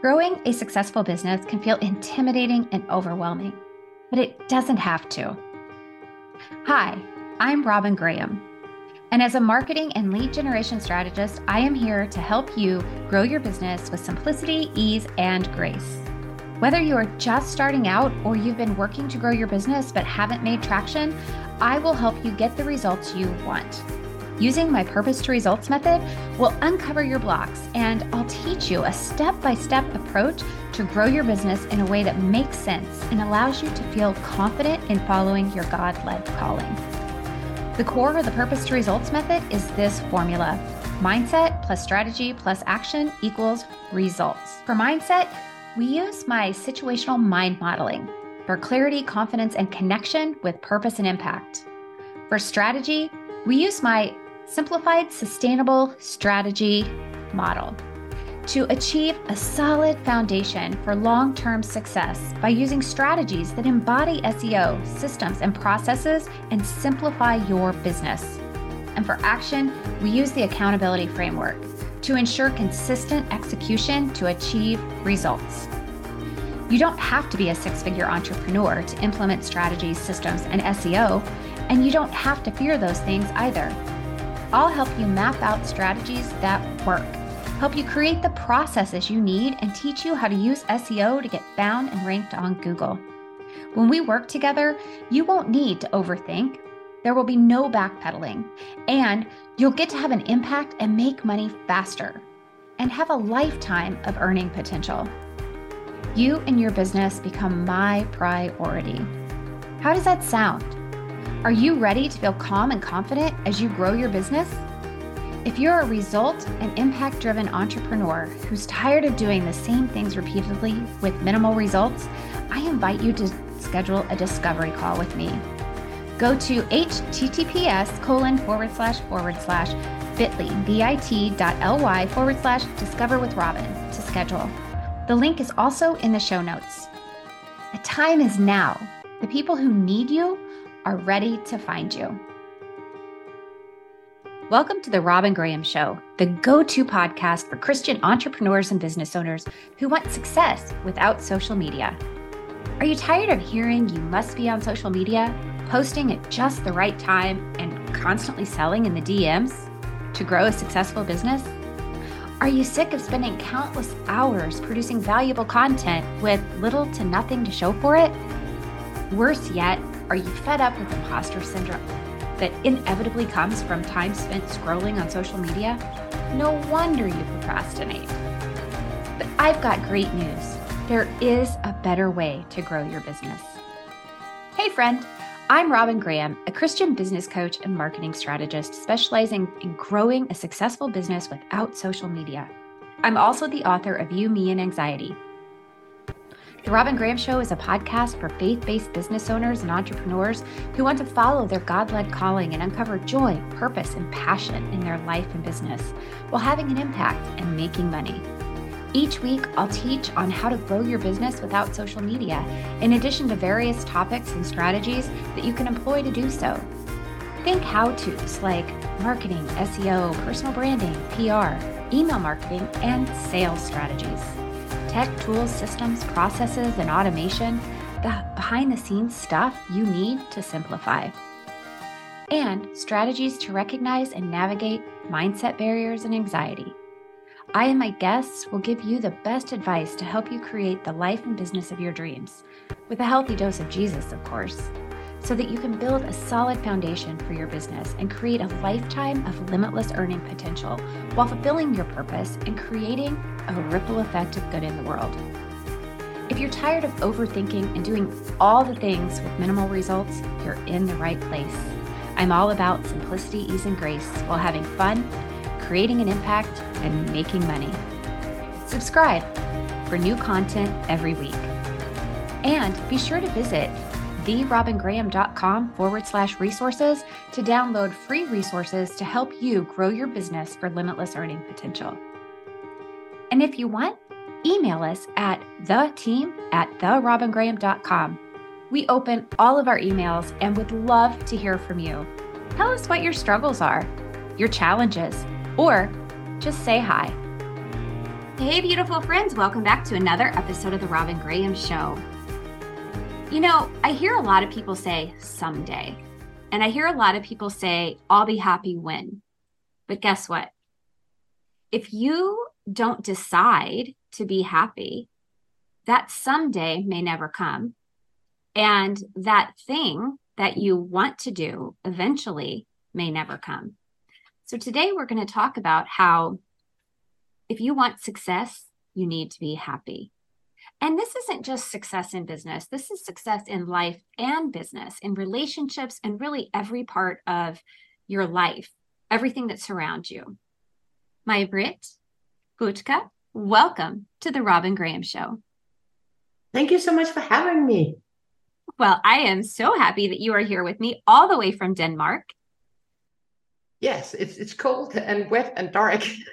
Growing a successful business can feel intimidating and overwhelming, but it doesn't have to. Hi, I'm Robin Graham. And as a marketing and lead generation strategist, I am here to help you grow your business with simplicity, ease, and grace. Whether you are just starting out or you've been working to grow your business but haven't made traction, I will help you get the results you want. Using my purpose to results method will uncover your blocks and I'll teach you a step by step approach to grow your business in a way that makes sense and allows you to feel confident in following your God led calling. The core of the purpose to results method is this formula mindset plus strategy plus action equals results. For mindset, we use my situational mind modeling for clarity, confidence, and connection with purpose and impact. For strategy, we use my simplified sustainable strategy model to achieve a solid foundation for long term success by using strategies that embody SEO, systems, and processes and simplify your business. And for action, we use the accountability framework to ensure consistent execution to achieve results. You don't have to be a six figure entrepreneur to implement strategies, systems, and SEO, and you don't have to fear those things either. I'll help you map out strategies that work, help you create the processes you need, and teach you how to use SEO to get found and ranked on Google. When we work together, you won't need to overthink. There will be no backpedaling, and you'll get to have an impact and make money faster and have a lifetime of earning potential. You and your business become my priority. How does that sound? Are you ready to feel calm and confident as you grow your business? If you're a result and impact driven entrepreneur who's tired of doing the same things repeatedly with minimal results, I invite you to schedule a discovery call with me. Go to https colon forward slash forward slash bit.ly bit.ly forward slash discover with Robin to schedule. The link is also in the show notes. The time is now. The people who need you are ready to find you. Welcome to the Robin Graham Show, the go to podcast for Christian entrepreneurs and business owners who want success without social media. Are you tired of hearing you must be on social media, posting at just the right time, and constantly selling in the DMs to grow a successful business? Are you sick of spending countless hours producing valuable content with little to nothing to show for it? Worse yet, are you fed up with imposter syndrome that inevitably comes from time spent scrolling on social media? No wonder you procrastinate. But I've got great news. There is a better way to grow your business. Hey, friend. I'm Robin Graham, a Christian business coach and marketing strategist specializing in growing a successful business without social media. I'm also the author of You, Me, and Anxiety the Robin Graham Show is a podcast for faith based business owners and entrepreneurs who want to follow their God led calling and uncover joy, purpose, and passion in their life and business while having an impact and making money. Each week, I'll teach on how to grow your business without social media, in addition to various topics and strategies that you can employ to do so. Think how to's like marketing, SEO, personal branding, PR, email marketing, and sales strategies tech, tools, systems, processes, and automation, the behind the scenes stuff you need to simplify. And strategies to recognize and navigate mindset barriers and anxiety. I and my guests will give you the best advice to help you create the life and business of your dreams, with a healthy dose of Jesus, of course so that you can build a solid foundation for your business and create a lifetime of limitless earning potential while fulfilling your purpose and creating a ripple effect of good in the world. If you're tired of overthinking and doing all the things with minimal results, you're in the right place. I'm all about simplicity, ease, and grace while having fun, creating an impact, and making money. Subscribe for new content every week. And be sure to visit therobingraham.com forward slash resources to download free resources to help you grow your business for limitless earning potential. And if you want, email us at the team at therobingraham.com. We open all of our emails and would love to hear from you. Tell us what your struggles are, your challenges, or just say hi. Hey, beautiful friends, welcome back to another episode of The Robin Graham Show. You know, I hear a lot of people say someday, and I hear a lot of people say, I'll be happy when. But guess what? If you don't decide to be happy, that someday may never come. And that thing that you want to do eventually may never come. So today we're going to talk about how if you want success, you need to be happy. And this isn't just success in business, this is success in life and business, in relationships, and really every part of your life, everything that surrounds you. My Brit Butka, welcome to the Robin Graham Show. Thank you so much for having me. Well, I am so happy that you are here with me all the way from Denmark. Yes, it's it's cold and wet and dark.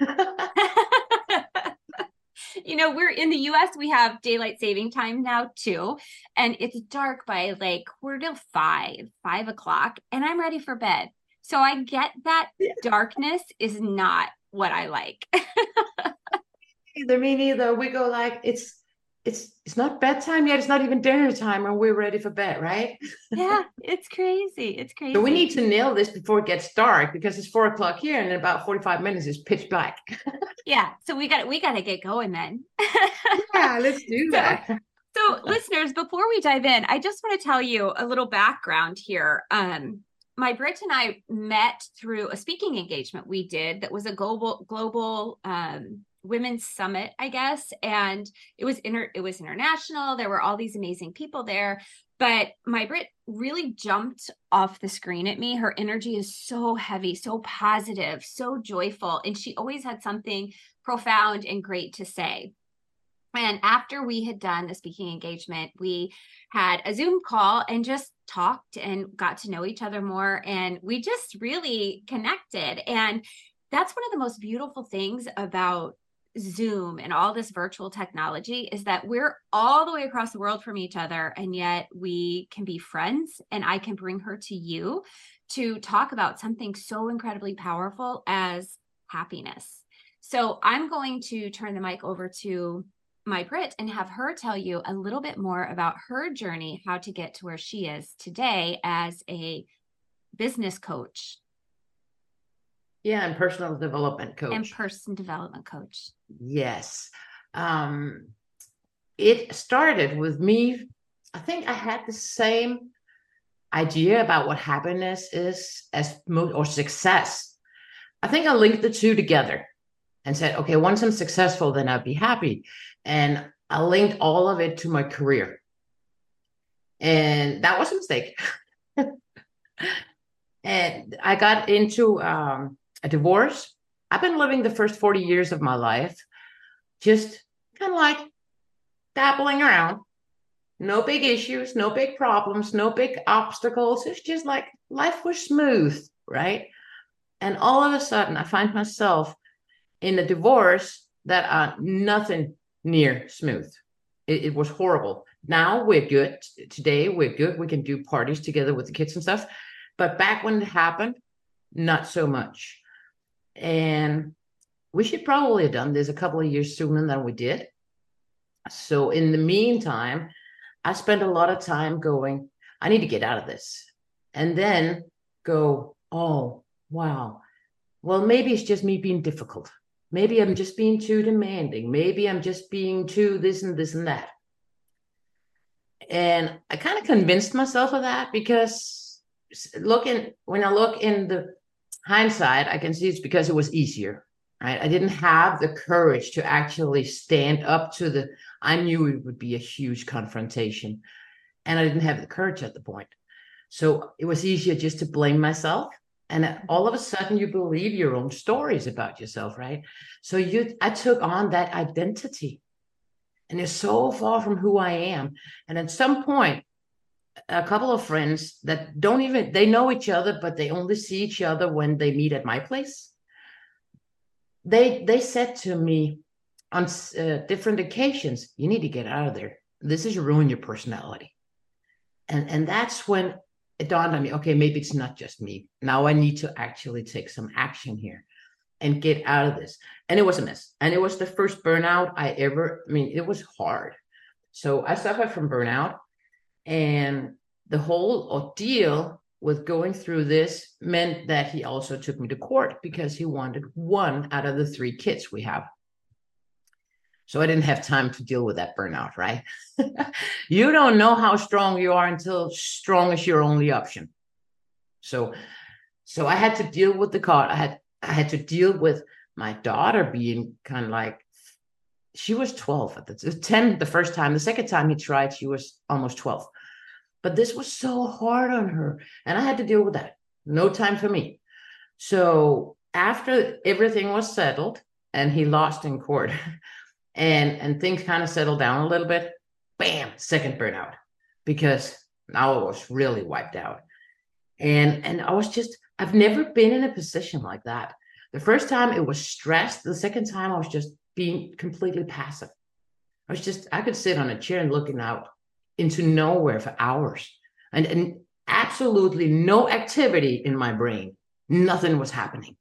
you know, we're in the US, we have daylight saving time now too. And it's dark by like quarter to five, five o'clock, and I'm ready for bed. So I get that yeah. darkness is not what I like. neither, me neither. We go like it's it's it's not bedtime yet. It's not even dinner time, and we're ready for bed, right? yeah, it's crazy. It's crazy. So we need to nail this before it gets dark because it's four o'clock here, and in about forty five minutes it's pitch black. yeah, so we got we got to get going then. yeah, let's do that. So, so listeners, before we dive in, I just want to tell you a little background here. Um, Majbrit and I met through a speaking engagement we did that was a global global um, women's summit, I guess. And it was inter it was international. There were all these amazing people there. But Majbrit really jumped off the screen at me. Her energy is so heavy, so positive, so joyful. And she always had something profound and great to say. And after we had done the speaking engagement, we had a Zoom call and just talked and got to know each other more. And we just really connected. And that's one of the most beautiful things about Zoom and all this virtual technology is that we're all the way across the world from each other, and yet we can be friends. And I can bring her to you to talk about something so incredibly powerful as happiness. So I'm going to turn the mic over to Majbrit and have her tell you a little bit more about her journey, how to get to where she is today as a business coach yeah, and personal development coach. And person development coach. Yes. Um, it started with me. I think I had the same idea about what happiness is as mo- or success. I think I linked the two together and said, okay, once I'm successful, then I'll be happy. And I linked all of it to my career. And that was a mistake. and I got into um, a divorce. I've been living the first 40 years of my life just kind of like dabbling around. No big issues, no big problems, no big obstacles. It's just like life was smooth, right? And all of a sudden, I find myself in a divorce that are nothing near smooth. It, it was horrible. Now we're good. Today we're good. We can do parties together with the kids and stuff. But back when it happened, not so much. And we should probably have done this a couple of years sooner than we did. So in the meantime, I spent a lot of time going, I need to get out of this. And then go, oh, wow. Well, maybe it's just me being difficult. Maybe I'm just being too demanding. Maybe I'm just being too this and this and that. And I kind of convinced myself of that because looking, when I look in the hindsight, I can see it's because it was easier, right? I didn't have the courage to actually stand up to the, I knew it would be a huge confrontation. And I didn't have the courage at the point. So it was easier just to blame myself. And all of a sudden you believe your own stories about yourself, right? So you I took on that identity. And it's so far from who I am. And at some point, a couple of friends that don't even they know each other but they only see each other when they meet at my place they they said to me on uh, different occasions you need to get out of there this is ruin your personality and and that's when it dawned on me okay maybe it's not just me now i need to actually take some action here and get out of this. And it was a mess. And it was the first burnout I ever, I mean, it was hard. So I suffered from burnout. And the whole ordeal with going through this meant that he also took me to court because he wanted one out of the three kids we have. So I didn't have time to deal with that burnout, right? you don't know how strong you are until strong is your only option. So so I had to deal with the card. I had I had to deal with my daughter being kind of like she was 12 at the 10 the first time. The second time he tried, she was almost 12. But this was so hard on her. And I had to deal with that. No time for me. So after everything was settled and he lost in court and and things kind of settled down a little bit, bam, second burnout. Because now I was really wiped out. And and I was just I've never been in a position like that. The first time it was stress. The second time I was just being completely passive. I was just, I could sit on a chair and looking out into nowhere for hours and, and absolutely no activity in my brain. Nothing was happening.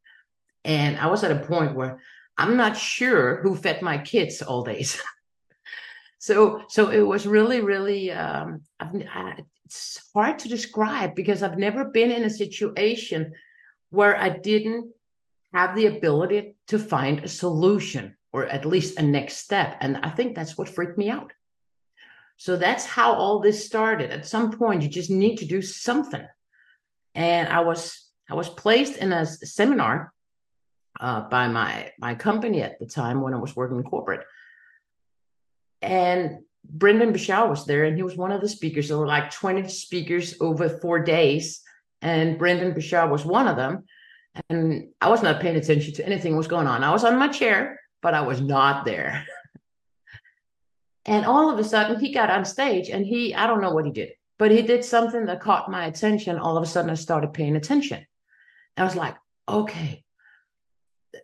And I was at a point where I'm not sure who fed my kids all days. so, so it was really, really, um, I, it's hard to describe because I've never been in a situation where I didn't have the ability to find a solution or at least a next step. And I think that's what freaked me out. So that's how all this started. At some point, you just need to do something. And I was I was placed in a seminar uh, by my my company at the time when I was working in corporate. And Brendon Burchard was there, and he was one of the speakers. There were like 20 speakers over four days, and Brendon Burchard was one of them. And I was not paying attention to anything was going on. I was on my chair, but I was not there. and all of a sudden, he got on stage, and he, I don't know what he did, but he did something that caught my attention. All of a sudden, I started paying attention. I was like, okay,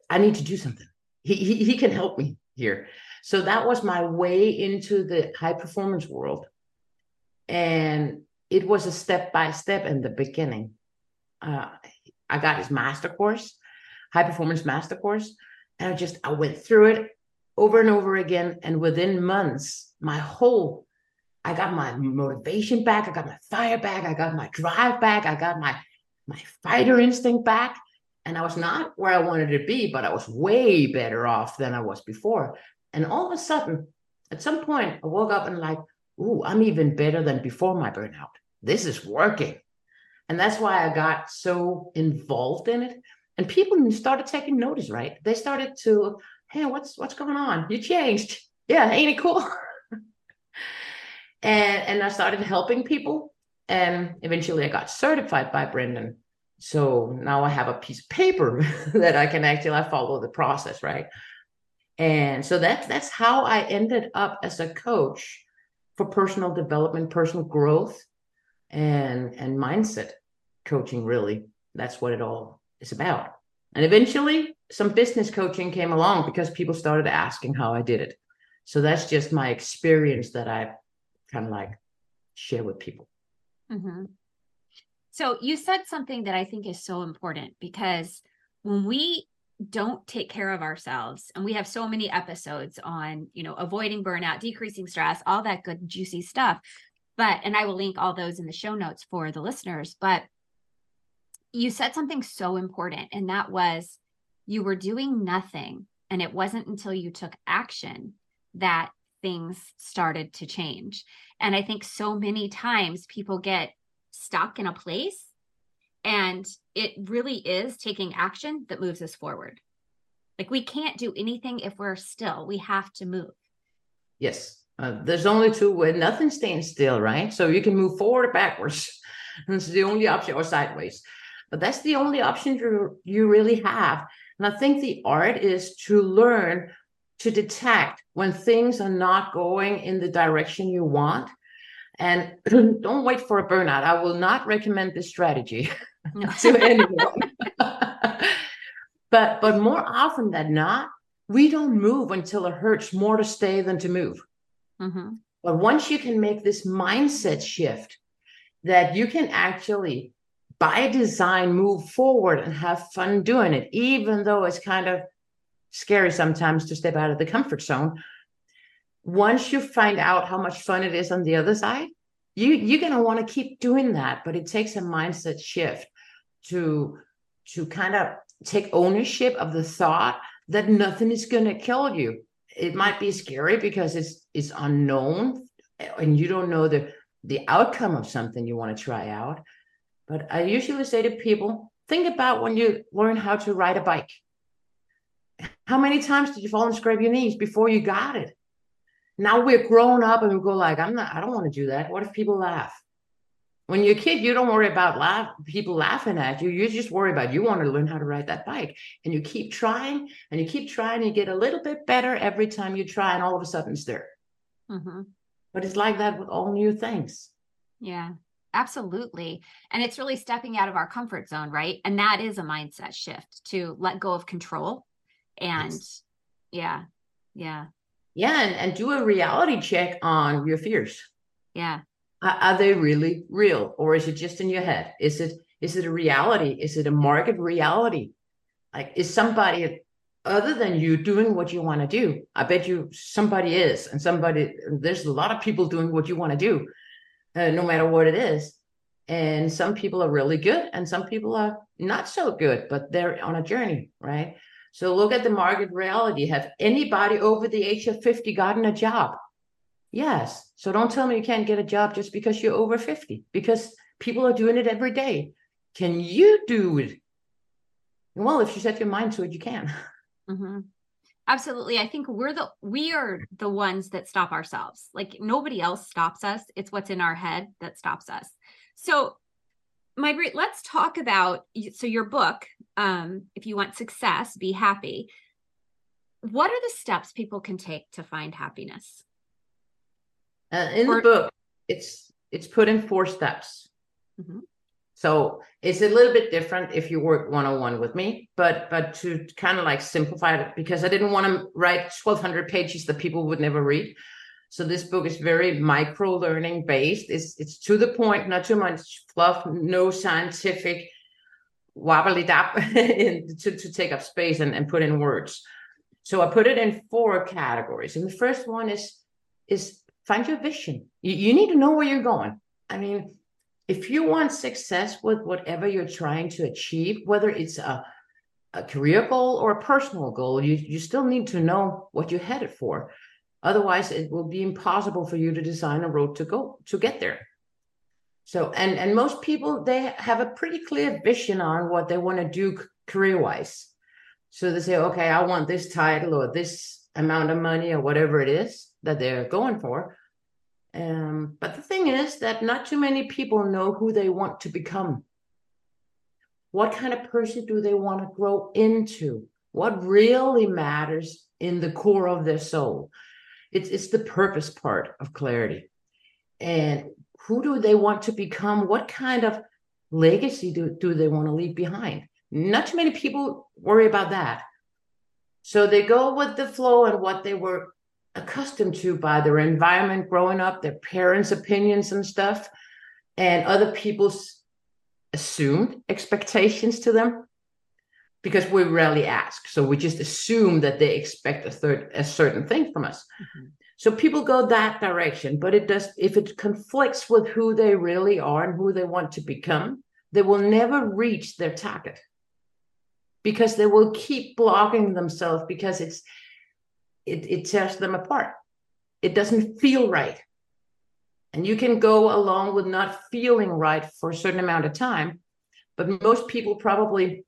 I need to do something. He, he, he can help me here. So that was my way into the high performance world. And it was a step by step in the beginning. Uh, I got his master course, high performance master course. And I just, I went through it over and over again. And within months, my whole, I got my motivation back. I got my fire back. I got my drive back. I got my, my fighter instinct back. And I was not where I wanted to be, but I was way better off than I was before. And all of a sudden, at some point, I woke up and like, ooh, I'm even better than before my burnout. This is working. And that's why I got so involved in it. And people started taking notice, right? They started to, hey, what's what's going on? You changed. Yeah, ain't it cool? and and I started helping people. And eventually I got certified by Brendon. So now I have a piece of paper that I can actually follow the process, right? And so that's that's how I ended up as a coach for personal development, personal growth, and and mindset coaching. Really, that's what it all is about. And eventually, some business coaching came along because people started asking how I did it. So that's just my experience that I kind of like share with people. Mm-hmm. So you said something that I think is so important because when we don't take care of ourselves and we have so many episodes on you know avoiding burnout decreasing stress all that good juicy stuff but and i will link all those in the show notes for the listeners but you said something so important and that was you were doing nothing and it wasn't until you took action that things started to change and i think so many times people get stuck in a place and it really is taking action that moves us forward. Like we can't do anything if we're still, we have to move. Yes. Uh, there's only two ways. Nothing stands still, right? So you can move forward or backwards. That's the only option, or sideways. But that's the only option you, you really have. And I think the art is to learn to detect when things are not going in the direction you want. And don't wait for a burnout. I will not recommend this strategy. to anyone. but but more often than not, we don't move until it hurts more to stay than to move. Mm-hmm. But once you can make this mindset shift that you can actually by design move forward and have fun doing it, even though it's kind of scary sometimes to step out of the comfort zone. Once you find out how much fun it is on the other side, you you're gonna want to keep doing that, but it takes a mindset shift to to kind of take ownership of the thought that nothing is gonna kill you. It might be scary because it's it's unknown and you don't know the the outcome of something you want to try out. But I usually say to people, think about when you learn how to ride a bike. How many times did you fall and scrape your knees before you got it? Now we're grown up and we go like, I'm not, I don't want to do that. What if people laugh? When you're a kid, you don't worry about laugh, people laughing at you. You just worry about you want to learn how to ride that bike. And you keep trying and you keep trying and you get a little bit better every time you try, and all of a sudden it's there. Mm-hmm. But it's like that with all new things. Yeah, absolutely. And it's really stepping out of our comfort zone, right? And that is a mindset shift to let go of control. And yes. yeah, yeah. Yeah. And, and do a reality check on your fears. Yeah. Are, are they really real? Or is it just in your head? Is it is it a reality? Is it a market reality? Like is somebody other than you doing what you want to do i bet you somebody is and somebody there's a lot of people doing what you want to do uh, no matter what it is. And some people are really good and some people are not so good but they're on a journey right? So look at the market reality. Have anybody over the age of 50 gotten a job? Yes. So don't tell me you can't get a job just because you're over 50 because people are doing it every day. Can you do it? Well if you set your mind to it you can. Mm-hmm. Absolutely. I think we're the we are the ones that stop ourselves. Like nobody else stops us. It's what's in our head that stops us. So Margrethe, let's talk about so your book, um, if you want success, be happy. What are the steps people can take to find happiness? Uh, in or, the book, it's it's put in four steps. Mm-hmm. So it's a little bit different if you work one on one with me, but but to kind of like simplify it because I didn't want to write 1200 pages that people would never read. So this book is very micro learning based. It's it's to the point, not too much fluff, no scientific wobbly dap to, to take up space and, and put in words. So I put it in four categories. And the first one is is find your vision. You, you need to know where you're going. I mean, if you want success with whatever you're trying to achieve, whether it's a, a career goal or a personal goal, you, you still need to know what you're headed for. Otherwise, it will be impossible for you to design a road to go to get there. So, and and most people they have a pretty clear vision on what they want to do career wise. So they say, okay, I want this title or this amount of money or whatever it is that they're going for. Um, but the thing is that not too many people know who they want to become. What kind of person do they want to grow into? What really matters in the core of their soul? It's, it's the purpose part of clarity. And who do they want to become? What kind of legacy do, do they want to leave behind? Not too many people worry about that. So they go with the flow and what they were accustomed to by their environment growing up, their parents' opinions and stuff, and other people's assumed expectations to them. Because we rarely ask, so we just assume that they expect a third a certain thing from us. Mm-hmm. So people go that direction, but it does if it conflicts with who they really are and who they want to become, they will never reach their target because they will keep blocking themselves because it's it, it tears them apart. It doesn't feel right. And you can go along with not feeling right for a certain amount of time. But most people probably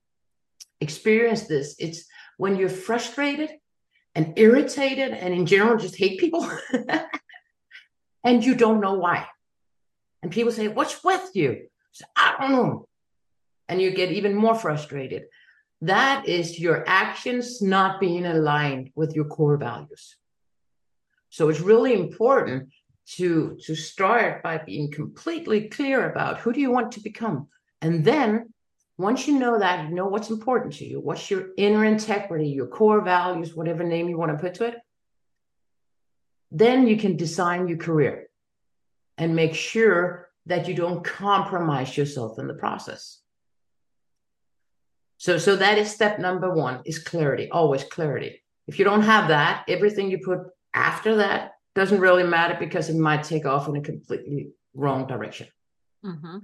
experience this. It's when you're frustrated and irritated and in general just hate people and you don't know why. And people say, What's with you? Say, I don't know. And you get even more frustrated that is your actions not being aligned with your core values. So it's really important to, to start by being completely clear about who do you want to become. And then once you know that, you know what's important to you, what's your inner integrity, your core values, whatever name you want to put to it, then you can design your career and make sure that you don't compromise yourself in the process. So so that is step number one is clarity, always clarity. If you don't have that, everything you put after that doesn't really matter because it might take off in a completely wrong direction. Mm-hmm.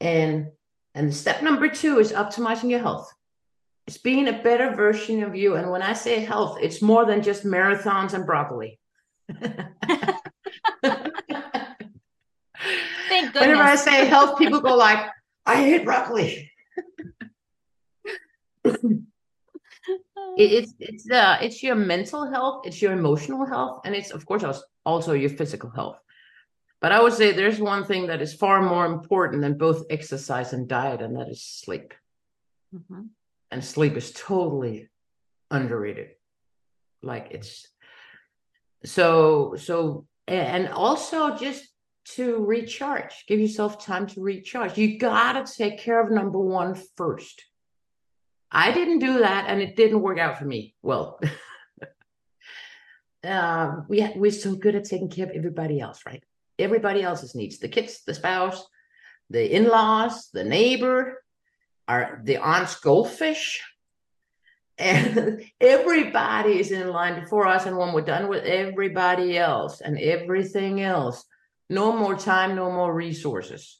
And and step number two is optimizing your health. It's being a better version of you. And when I say health, it's more than just marathons and broccoli. Thank goodness. Whenever I say health, people go like, I hate broccoli. it, it's it's uh it's your mental health, it's your emotional health, and it's of course also your physical health. But I would say there's one thing that is far more important than both exercise and diet, and that is sleep. Mm-hmm. And sleep is totally underrated. Like it's so so and also just to recharge give yourself time to recharge you got to take care of number one first i didn't do that and it didn't work out for me. Well um, we we're so good at taking care of everybody else right? Everybody else's needs the kids the spouse the in-laws the neighbor our the aunt's goldfish. And everybody is in line before us and when we're done with everybody else and everything else no more time no more resources.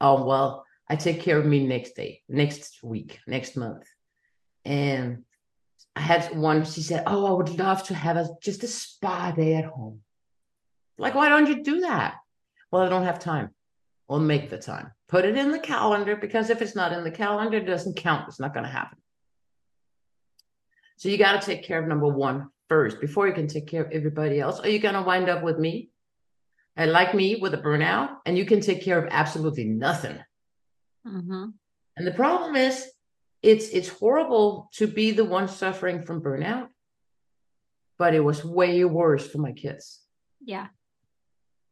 Oh well i take care of me next day next week next month. And i had one she said oh i would love to have a just a spa day at home. Like why don't you do that? Well i don't have time. Well make the time. Put it in the calendar because if it's not in the calendar it doesn't count. It's not going to happen. So you got to take care of number one first before you can take care of everybody else. Are you going to wind up with me? And like me with a burnout, and you can take care of absolutely nothing. Mm-hmm. And the problem is, it's it's horrible to be the one suffering from burnout, but it was way worse for my kids. Yeah,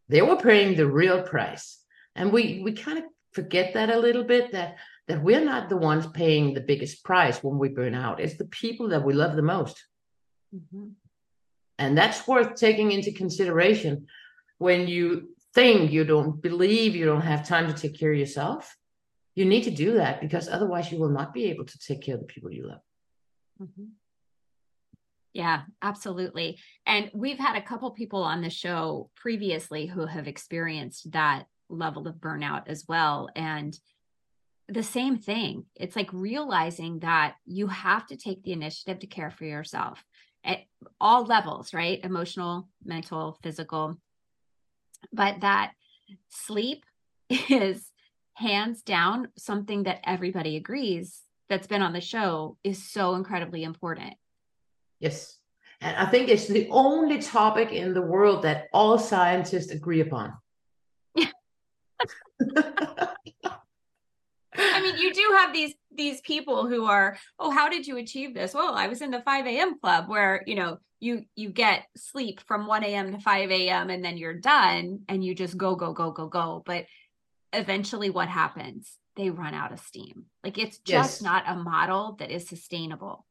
they were paying the real price, and we we kind of forget that a little bit that that we're not the ones paying the biggest price when we burn out. It's the people that we love the most. Mm-hmm. And that's worth taking into consideration when you think you don't believe you don't have time to take care of yourself. You need to do that because otherwise you will not be able to take care of the people you love. Mm-hmm. Yeah, absolutely. And we've had a couple people on the show previously who have experienced that level of burnout as well. And the same thing. It's like realizing that you have to take the initiative to care for yourself at all levels, right? Emotional, mental, physical. But that sleep is hands down something that everybody agrees that's been on the show is so incredibly important. Yes. And I think it's the only topic in the world that all scientists agree upon. Yeah. I mean, you do have these these people who are, oh, how did you achieve this? Well, I was in the 5 a.m. club where, you know, you you get sleep from 1 a.m. to 5 a.m. and then you're done and you just go, go, go, go, go. But eventually what happens? They run out of steam. Like it's just yes. not a model that is sustainable.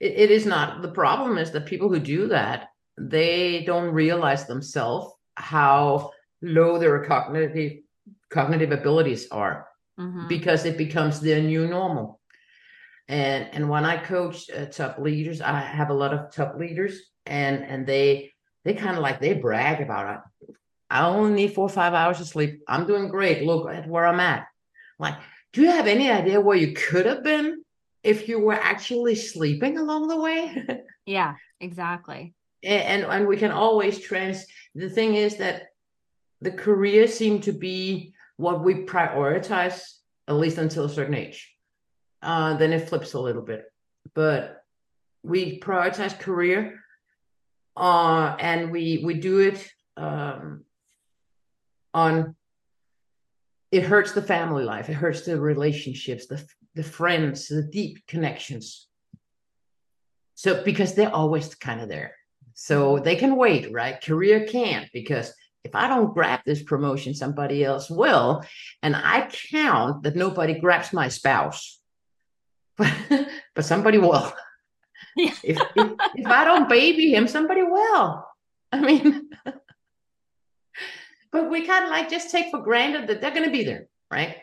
It, it is not. The problem is that people who do that, they don't realize themselves how low their cognitive cognitive abilities are mm-hmm. because it becomes their new normal. And and when I coach uh, top leaders, I have a lot of top leaders, and and they they kind of like they brag about it. I only need four or five hours of sleep. I'm doing great. Look at where I'm at. Like, do you have any idea where you could have been if you were actually sleeping along the way? yeah, exactly. And, and and we can always trans. The thing is that the career seemed to be what we prioritize, at least until a certain age. Uh, then it flips a little bit. But we prioritize career uh, and we we do it um, on it hurts the family life it hurts the relationships the the friends the deep connections so because they're always kind of there so they can wait right career can't because if I don't grab this promotion, somebody else will. And I count that nobody grabs my spouse, but, but somebody will. Yeah. if, if, if I don't baby him, somebody will. I mean, but we kind of like just take for granted that they're going to be there, right?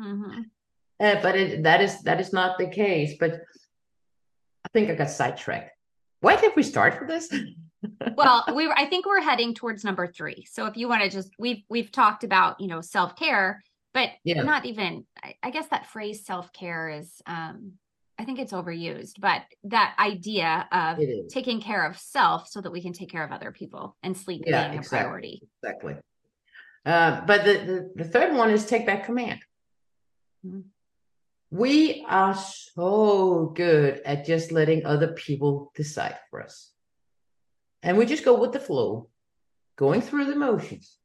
Mm-hmm. Uh, but it, that is that is not the case. But I think I got sidetracked. Why did we start with this? well, we I think we're heading towards number three. So if you want to just we've we've talked about you know self care, but yeah. not even. I, I guess that phrase self care is. um I think it's overused, but that idea of taking care of self so that we can take care of other people and sleep yeah, being exactly, a priority. Exactly. Uh, but the, the, the, third one is take back command. Mm-hmm. We are so good at just letting other people decide for us. And we just go with the flow, going through the motions.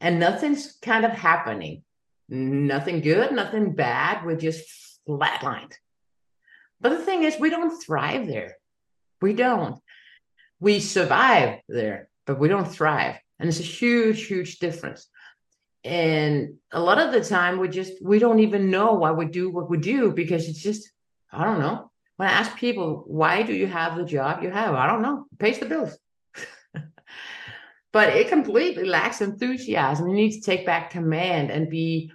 And nothing's kind of happening. Nothing good, nothing bad. We're just flatlined. But the thing is, we don't thrive there. We don't. We survive there, but we don't thrive. And it's a huge, huge difference. And a lot of the time, we just, we don't even know why we do what we do because it's just, I don't know. When I ask people, why do you have the job you have? I don't know. It pays the bills. but it completely lacks enthusiasm. You need to take back command and be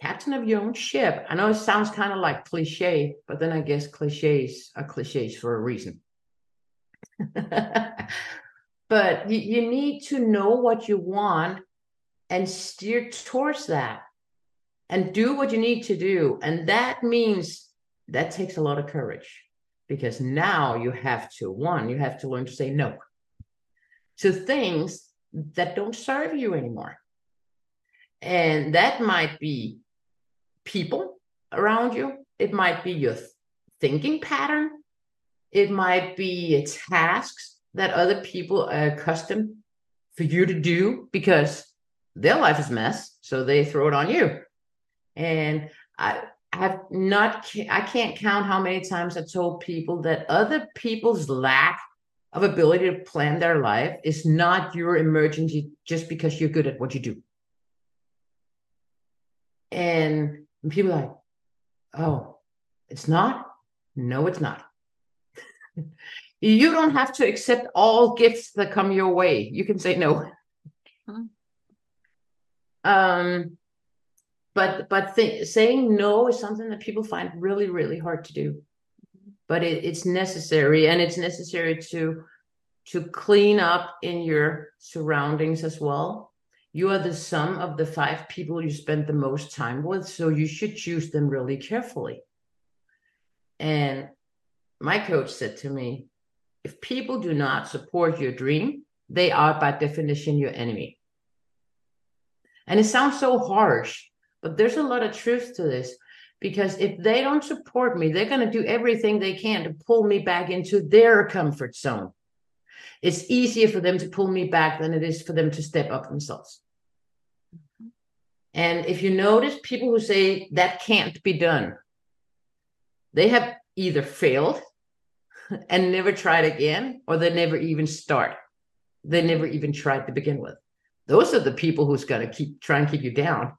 captain of your own ship. I know it sounds kind of like cliche, but then I guess cliches are cliches for a reason. but you, you need to know what you want and steer towards that and do what you need to do. And that means that takes a lot of courage because now you have to, one, you have to learn to say no to things that don't serve you anymore. And that might be people around you. It might be your thinking pattern. It might be tasks that other people are accustomed for you to do because their life is mess. So they throw it on you. And I have not, I can't count how many times I told people that other people's lack of ability to plan their life is not your emergency just because you're good at what you do. And people like, oh, it's not? No, it's not. you don't have to accept all gifts that come your way. You can say no. Hmm. Um, but but th- saying no is something that people find really really hard to do. But it, it's necessary, and it's necessary to to clean up in your surroundings as well you are the sum of the five people you spend the most time with. So you should choose them really carefully. And my coach said to me, if people do not support your dream, they are by definition your enemy. And it sounds so harsh, but there's a lot of truth to this because if they don't support me, they're going to do everything they can to pull me back into their comfort zone it's easier for them to pull me back than it is for them to step up themselves. Mm-hmm. And if you notice, people who say that can't be done, they have either failed and never tried again, or they never even start. They never even tried to begin with. Those are the people who's going to keep try and keep you down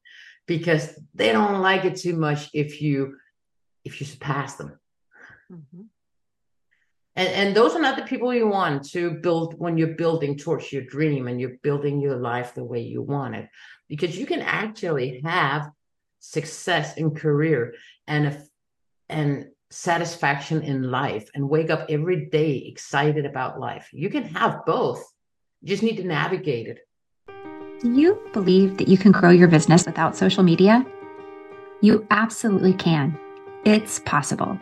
because they don't like it too much if you if you surpass them. Mm-hmm and and those are not the people you want to build when you're building towards your dream and you're building your life the way you want it because you can actually have success in career and a, and satisfaction in life and wake up every day excited about life. You can have both. You just need to navigate it. Do you believe that you can grow your business without social media? You absolutely can. It's possible.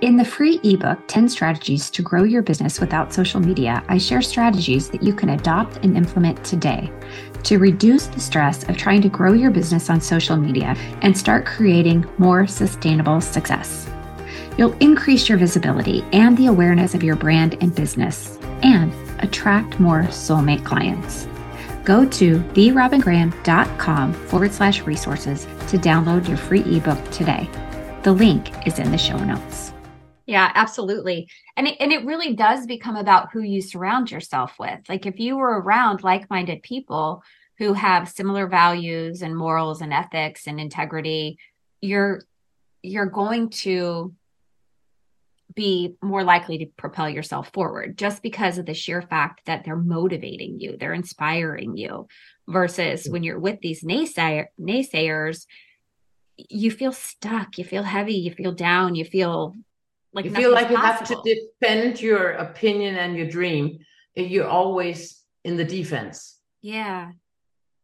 In the free ebook, 10 Strategies to Grow Your Business Without Social Media, I share strategies that you can adopt and implement today to reduce the stress of trying to grow your business on social media and start creating more sustainable success. You'll increase your visibility and the awareness of your brand and business and attract more soulmate clients. Go to therobingraham.com forward slash resources to download your free ebook today. The link is in the show notes. Yeah, absolutely. And it, and it really does become about who you surround yourself with. Like if you were around like-minded people who have similar values and morals and ethics and integrity, you're you're going to be more likely to propel yourself forward just because of the sheer fact that they're motivating you, they're inspiring you versus when you're with these naysayer, naysayers you feel stuck, you feel heavy, you feel down, you feel like you feel like you have to defend your opinion and your dream. You're always in the defense. Yeah.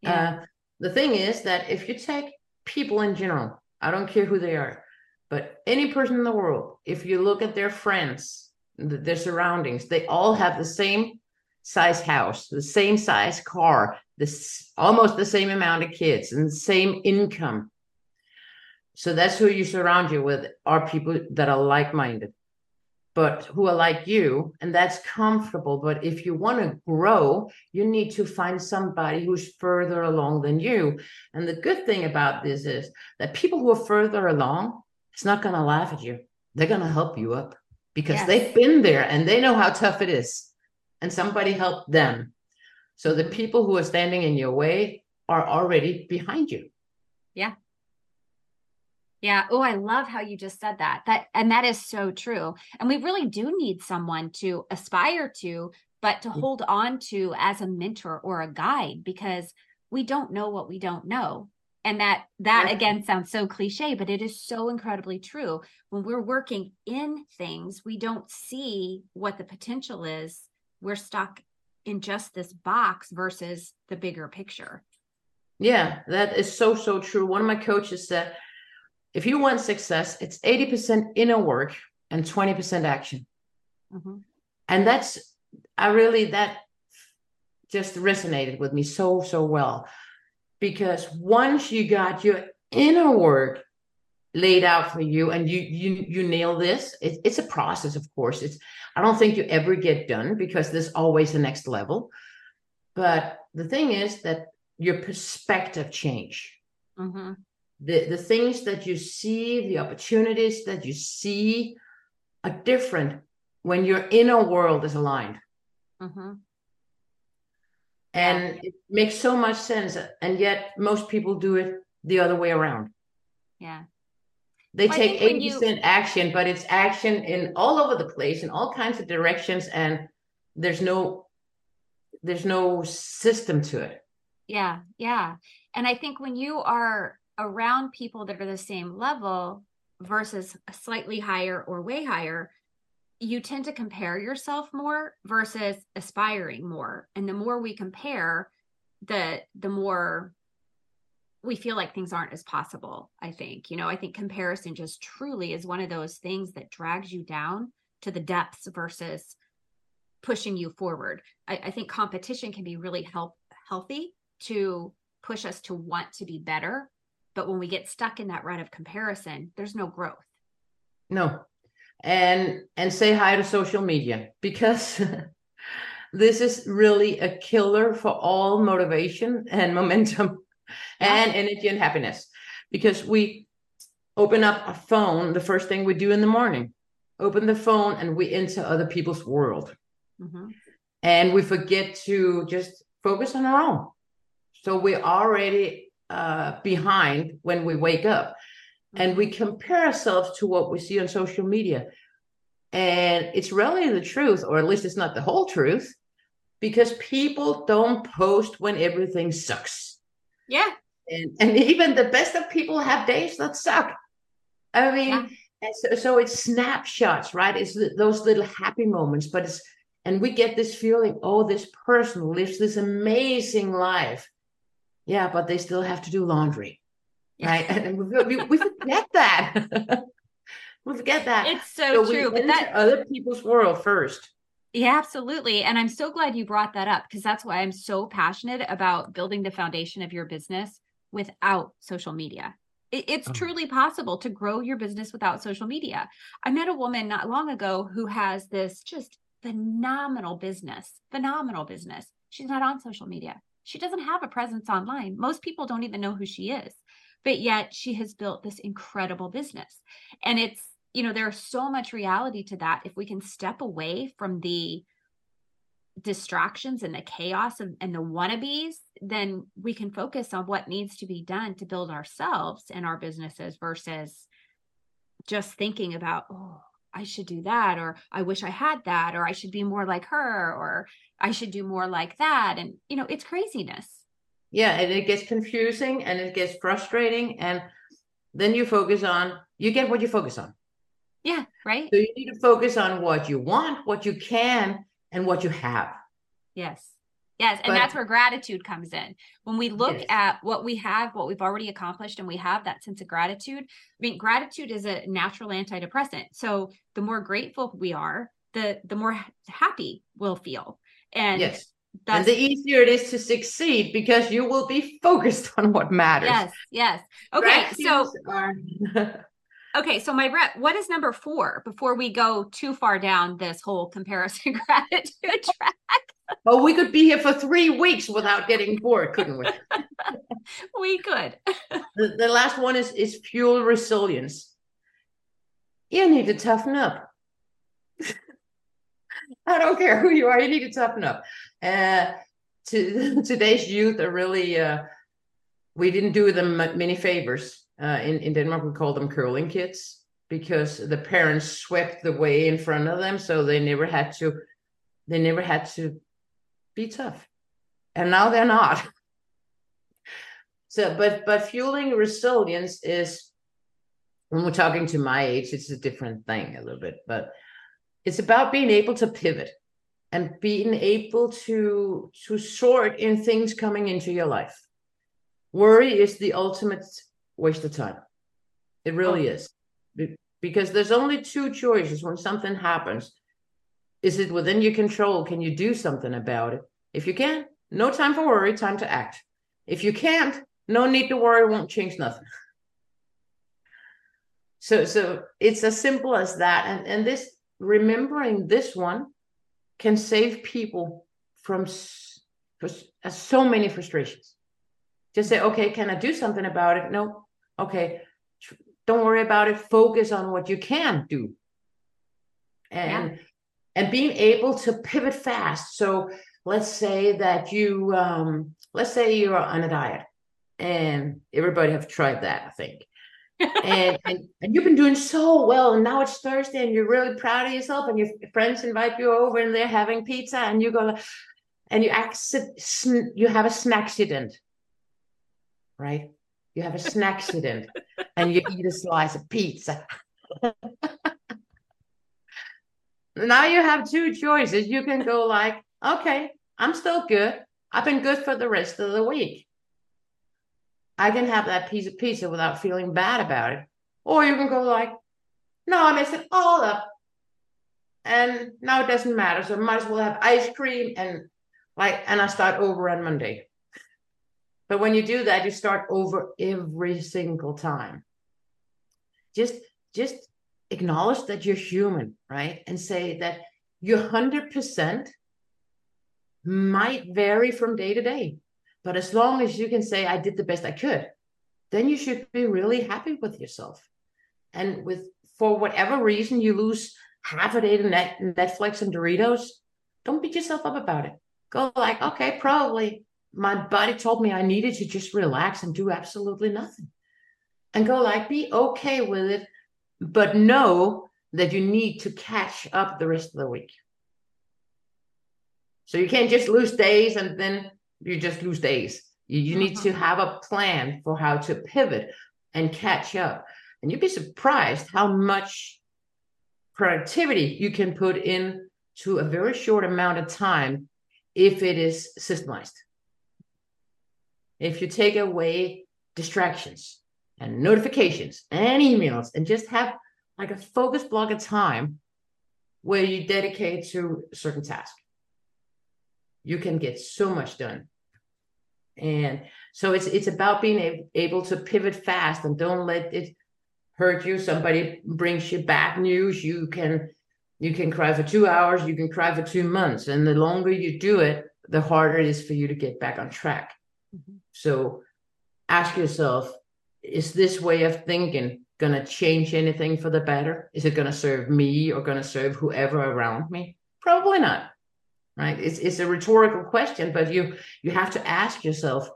yeah. Uh, the thing is that if you take people in general, I don't care who they are, but any person in the world, if you look at their friends, their surroundings, they all have the same size house, the same size car, this almost the same amount of kids, and the same income. So that's who you surround you with are people that are like-minded, but who are like you, and that's comfortable. But if you want to grow, you need to find somebody who's further along than you. And the good thing about this is that people who are further along, it's not going to laugh at you. They're going to help you up because yes. they've been there and they know how tough it is. And somebody helped them. So the people who are standing in your way are already behind you. Yeah. Yeah. Oh, I love how you just said that. That and that is so true. And we really do need someone to aspire to, but to mm. hold on to as a mentor or a guide because we don't know what we don't know and that that again sounds so cliche but it is so incredibly true. When we're working in things we don't see what the potential is. We're stuck in just this box versus the bigger picture. Yeah that is so so true. One of my coaches said if you want success it's 80% inner work and 20% action. Mm-hmm. and that's i really that just resonated with me so so well because once you got your inner work laid out for you and you you you nail this it, it's a process of course. It's i don't think you ever get done because there's always the next level. But the thing is that your perspective change. Mm-hmm. the the things that you see the opportunities that you see are different when your inner world is aligned. Mm-hmm and it makes so much sense and yet most people do it the other way around. Yeah. They well, take 80% you... action but it's action in all over the place in all kinds of directions and there's no there's no system to it. Yeah yeah. And i think when you are around people that are the same level versus slightly higher or way higher you tend to compare yourself more versus aspiring more. And the more we compare the the more we feel like things aren't as possible i think. You know i think comparison just truly is one of those things that drags you down to the depths versus pushing you forward. I, I think competition can be really help healthy to push us to want to be better. But when we get stuck in that rut of comparison there's no growth. No and and say hi to social media because this is really a killer for all motivation and momentum and energy and happiness because we open up a phone the first thing we do in the morning open the phone and we enter other people's world. Mm-hmm. and we forget to just focus on our own. So we're already uh, behind when we wake up and we mm-hmm. compare ourselves to what we see on social media. And it's really the truth, or at least it's not the whole truth, because people don't post when everything sucks. Yeah. And, and even the best of people have days that suck. I mean, yeah. so, so it's snapshots, right? It's those little happy moments, but it's, and we get this feeling, oh, this person lives this amazing life. Yeah, but they still have to do laundry right? and we, we, forget that. we forget that. It's so, so true. but that other people's world first. Yeah, absolutely. And I'm so glad you brought that up because that's why I'm so passionate about building the foundation of your business without social media. it's oh. truly possible to grow your business without social media. I met a woman not long ago who has this just phenomenal business, phenomenal business. She's not on social media. She doesn't have a presence online. Most people don't even know who she is but yet she has built this incredible business. And it's you know there's so much reality to that. If we can step away from the distractions and the chaos and, and the wannabes then we can focus on what needs to be done to build ourselves and our businesses versus just thinking about oh I should do that, or I wish I had that, or I should be more like her, or I should do more like that. And, you know, it's craziness yeah and it gets confusing and it gets frustrating and then you focus on you get what you focus on. Yeah, right. So you need to focus on what you want, what you can, and what you have. Yes. Yes. And but, that's where gratitude comes in. When we look yes. at what we have, what we've already accomplished, and we have that sense of gratitude. I mean, gratitude is a natural antidepressant. So the more grateful we are, the the more happy we'll feel. And yes. That's, and the easier it is to succeed because you will be focused on what matters. Yes, yes. Okay, so are... okay, so Majbrit, what is number four before we go too far down this whole comparison gratitude track? Well, we could be here for three weeks without getting bored, couldn't we? we could. the, the last one is is fuel resilience. You need to toughen up. I don't care who you are, you need to toughen up. Uh, to, today's youth are really, uh, we didn't do them many favors. Uh, in, in Denmark, we call them curling kids because the parents swept the way in front of them. So they never had to, they never had to be tough. And now they're not. so, but, but fueling resilience is, when we're talking to my age, it's a different thing a little bit, but it's about being able to pivot and being able to to sort in things coming into your life. Worry is the ultimate waste of time. It really oh. is. Because there's only two choices when something happens. Is it within your control? Can you do something about it? If you can no time for worry time to act. If you can't no need to worry won't change nothing. So so it's as simple as that. And and this remembering this one can save people from uh, so many frustrations. Just say, okay, can I do something about it? No. Okay. Don't worry about it. Focus on what you can do. And yeah. and being able to pivot fast. So let's say that you um let's say you're on a diet and everybody have tried that, I think and, and, and you've been doing so well and now it's thursday and you're really proud of yourself and your friends invite you over and they're having pizza and you go and you accident you have a snack accident right? You have a snack accident and you eat a slice of pizza. Now you have two choices. You can go like okay i'm still good. I've been good for the rest of the week I can have that piece of pizza without feeling bad about it. Or you can go like, no, I messed it all up. And now it doesn't matter. So I might as well have ice cream and like and I start over on Monday. But when you do that, you start over every single time. Just just acknowledge that you're human, right? And say that your 100% might vary from day to day. But as long as you can say, I did the best I could, then you should be really happy with yourself. And with for whatever reason you lose half a day to net, Netflix and Doritos, don't beat yourself up about it. Go like, okay, probably my body told me I needed to just relax and do absolutely nothing. And go like, be okay with it, but know that you need to catch up the rest of the week. So you can't just lose days and then you just lose days. You, you need to mm-hmm. have a plan for how to pivot and catch up. And you'd be surprised how much productivity you can put in to a very short amount of time if it is systemized. If you take away distractions and notifications and emails and just have like a focus block of time where you dedicate to a certain task, you can get so much done and so it's it's about being able to pivot fast and don't let it hurt you. Somebody brings you bad news you can you can cry for two hours you can cry for two months. And the longer you do it the harder it is for you to get back on track. Mm-hmm. so ask yourself is this way of thinking going to change anything for the better? Is it going to serve me or going to serve whoever around me? Probably not right it's, it's a rhetorical question but you you have to ask yourself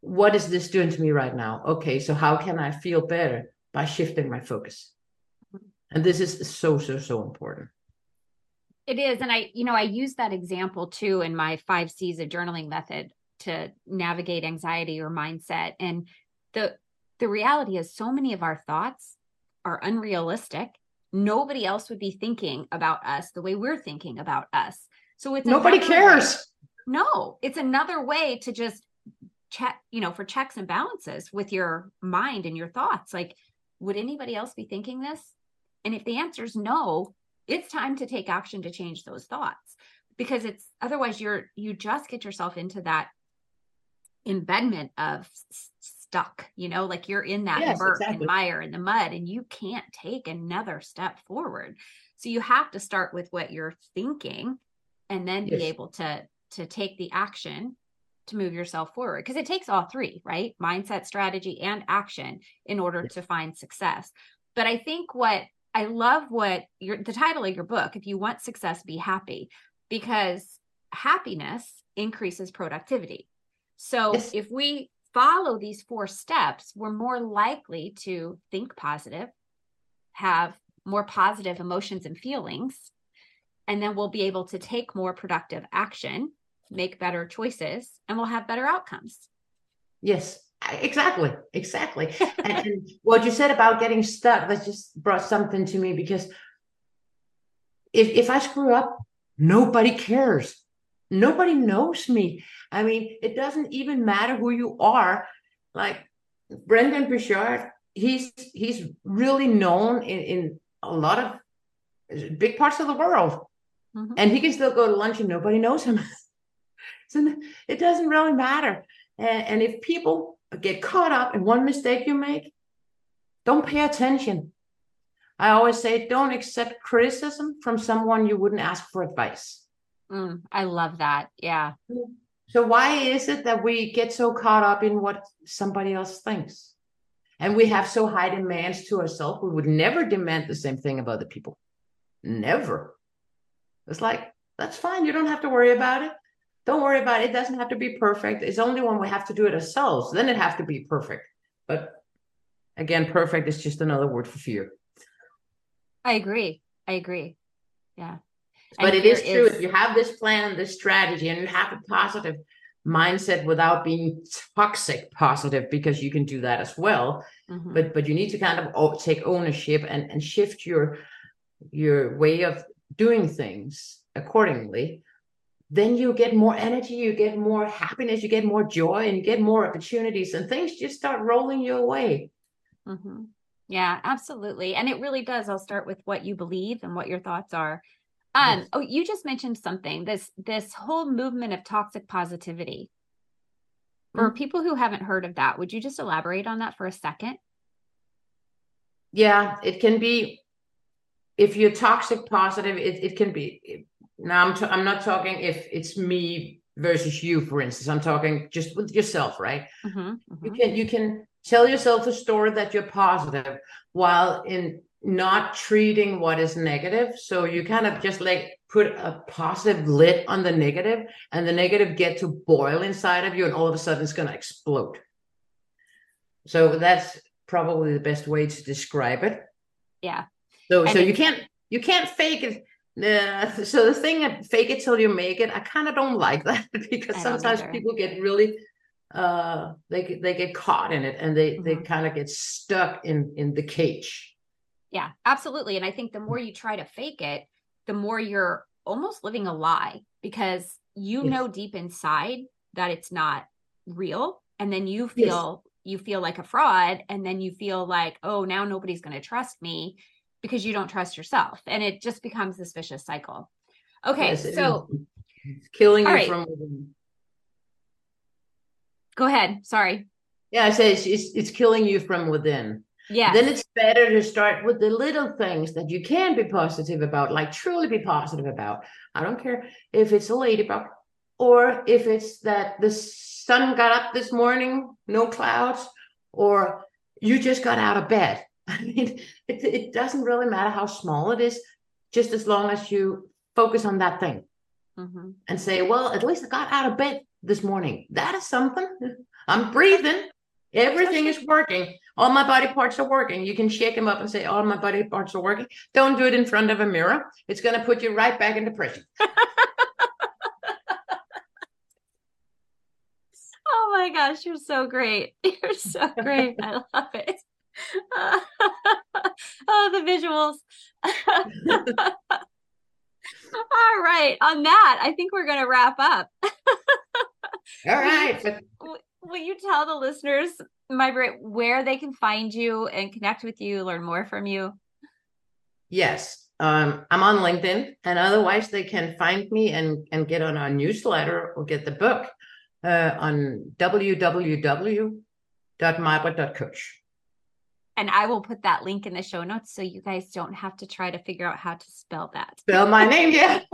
what is this doing to me right now okay so how can i feel better by shifting my focus and this is so so so important it is and i you know i use that example too in my five c's of journaling method to navigate anxiety or mindset and the the reality is so many of our thoughts are unrealistic. Nobody else would be thinking about us the way we're thinking about us. So it's nobody cares. Way. No, it's another way to just check, you know, for checks and balances with your mind and your thoughts. Like, would anybody else be thinking this? And if the answer is no, it's time to take action to change those thoughts because it's otherwise you're you just get yourself into that embedment of stuck you know like you're in that yes, exactly. and mire in the mud and you can't take another step forward so you have to start with what you're thinking and then yes. be able to to take the action to move yourself forward because it takes all three right mindset strategy and action in order yes. to find success but i think what i love what your the title of your book if you want success be happy because happiness increases productivity so yes. if we follow these four steps, we're more likely to think positive, have more positive emotions and feelings, and then we'll be able to take more productive action, make better choices, and we'll have better outcomes. Yes, exactly. Exactly. and, and what you said about getting stuck, that just brought something to me because if, if I screw up, nobody cares. Nobody knows me. I mean, it doesn't even matter who you are. Like Brendon Burchard, he's he's really known in, in a lot of big parts of the world. Mm-hmm. And he can still go to lunch and nobody knows him. so it doesn't really matter. And, and if people get caught up in one mistake you make, don't pay attention. I always say don't accept criticism from someone you wouldn't ask for advice. Mm, I love that. Yeah. So why is it that we get so caught up in what somebody else thinks? And we have so high demands to ourselves. We would never demand the same thing of other people. Never. It's like, that's fine. You don't have to worry about it. Don't worry about it. It doesn't have to be perfect. It's only when we have to do it ourselves. Then it has to be perfect. But again, perfect is just another word for fear. I agree. I agree. Yeah. But it is true. Is... If you have this plan, this strategy, and you have a positive mindset without being toxic positive, because you can do that as well. Mm-hmm. But but you need to kind of take ownership and, and shift your your way of doing things accordingly. Then you get more energy, you get more happiness, you get more joy, and you get more opportunities, and things just start rolling your way. Mm-hmm. Yeah, absolutely. And it really does. I'll start with what you believe and what your thoughts are. Um, yes. oh, you just mentioned something. This this whole movement of toxic positivity. For mm-hmm. people who haven't heard of that, would you just elaborate on that for a second? Yeah, it can be. If you're toxic positive, it, it can be. Now I'm t- I'm not talking if it's me versus you, for instance. I'm talking just with yourself, right? Mm-hmm, mm-hmm. You can you can tell yourself a story that you're positive, while in not treating what is negative. So you kind of just like put a positive lid on the negative, and the negative get to boil inside of you, and all of a sudden it's going to explode. So that's probably the best way to describe it. Yeah. So and so you can't you can't fake it. Uh, so the thing fake it till you make it, I kind of don't like that because sometimes people get really uh they they get caught in it and they mm-hmm. they kind of get stuck in in the cage yeah, absolutely. And I think the more you try to fake it, the more you're almost living a lie because you yes. know deep inside that it's not real. And then you feel yes. you feel like a fraud. And then you feel like, oh, now nobody's going to trust me because you don't trust yourself. And it just becomes this vicious cycle. Okay. Yes, so it's killing you right. from within. Go ahead. Sorry. Yeah, I say it's, it's, it's killing you from within. Yeah. Then it's better to start with the little things that you can be positive about, like truly be positive about. I don't care if it's a ladybug or if it's that the sun got up this morning, no clouds, or you just got out of bed. I mean, it, it doesn't really matter how small it is, just as long as you focus on that thing mm-hmm. and say, well, at least I got out of bed this morning. That is something. I'm breathing. Everything is working. All my body parts are working. You can shake them up and say, All my body parts are working. Don't do it in front of a mirror. It's going to put you right back in depression. oh my gosh, you're so great. You're so great. I love it. oh, the visuals. All right. On that, I think we're going to wrap up. All right. Will, will you tell the listeners, my where they can find you and connect with you, learn more from you? Yes. Um, I'm on LinkedIn, and otherwise they can find me and, and get on our newsletter or get the book uh, on www.majbrit.coach. And I will put that link in the show notes so you guys don't have to try to figure out how to spell that. Spell my name, yeah.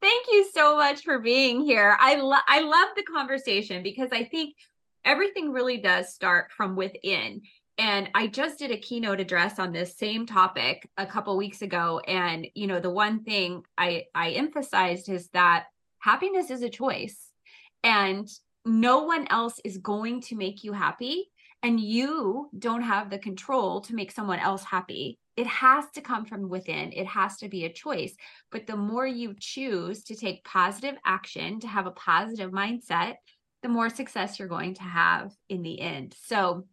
Thank you so much for being here. I lo- I love the conversation because I think everything really does start from within. And I just did a keynote address on this same topic a couple weeks ago and you know the one thing I I emphasized is that happiness is a choice and no one else is going to make you happy and you don't have the control to make someone else happy. It has to come from within. It has to be a choice. But the more you choose to take positive action to have a positive mindset the more success you're going to have in the end. So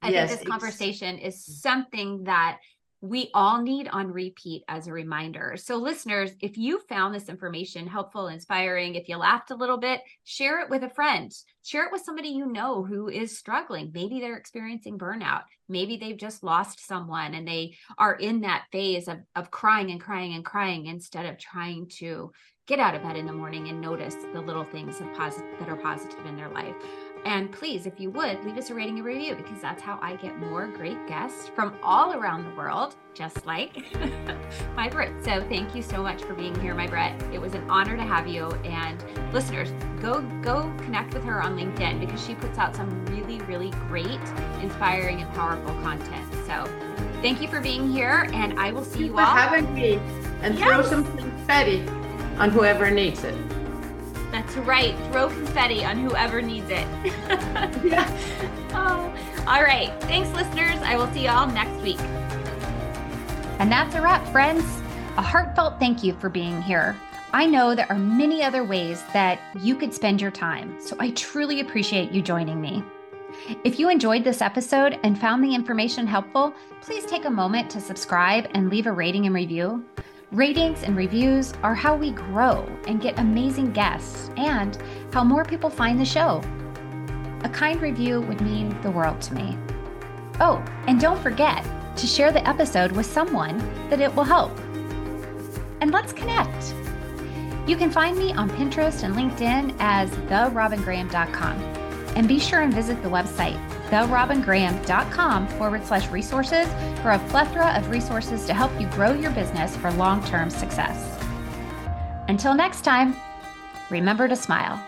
i yes, think this conversation is mm. something that we all need on repeat as a reminder. So, listeners, if you found this information helpful, inspiring, if you laughed a little bit, share it with a friend. Share it with somebody you know who is struggling. Maybe they're experiencing burnout. Maybe they've just lost someone and they are in that phase of, of crying and crying and crying instead of trying to get out of bed in the morning and notice the little things of positive that are positive in their life. And please, if you would, leave us a rating and review because that's how I get more great guests from all around the world, just like Majbrit. So thank you so much for being here, Majbrit. It was an honor to have you. And listeners, go go connect with her on LinkedIn because she puts out some really, really great, inspiring, and powerful content. So thank you for being here, and I will see you all. For having me, and yes. throw some confetti on whoever needs it. That's right. Throw confetti on whoever needs it. yeah. Oh. All right. Thanks, listeners. I will see you all next week. And that's a wrap, friends. A heartfelt thank you for being here. I know there are many other ways that you could spend your time, so I truly appreciate you joining me. If you enjoyed this episode and found the information helpful, please take a moment to subscribe and leave a rating and review. Ratings and reviews are how we grow and get amazing guests and how more people find the show. A kind review would mean the world to me. Oh, and don't forget to share the episode with someone that it will help. And let's connect. You can find me on Pinterest and LinkedIn as therobingraham.com. And be sure and visit the website therobingraham.com forward slash resources for a plethora of resources to help you grow your business for long term success. Until next time, remember to smile.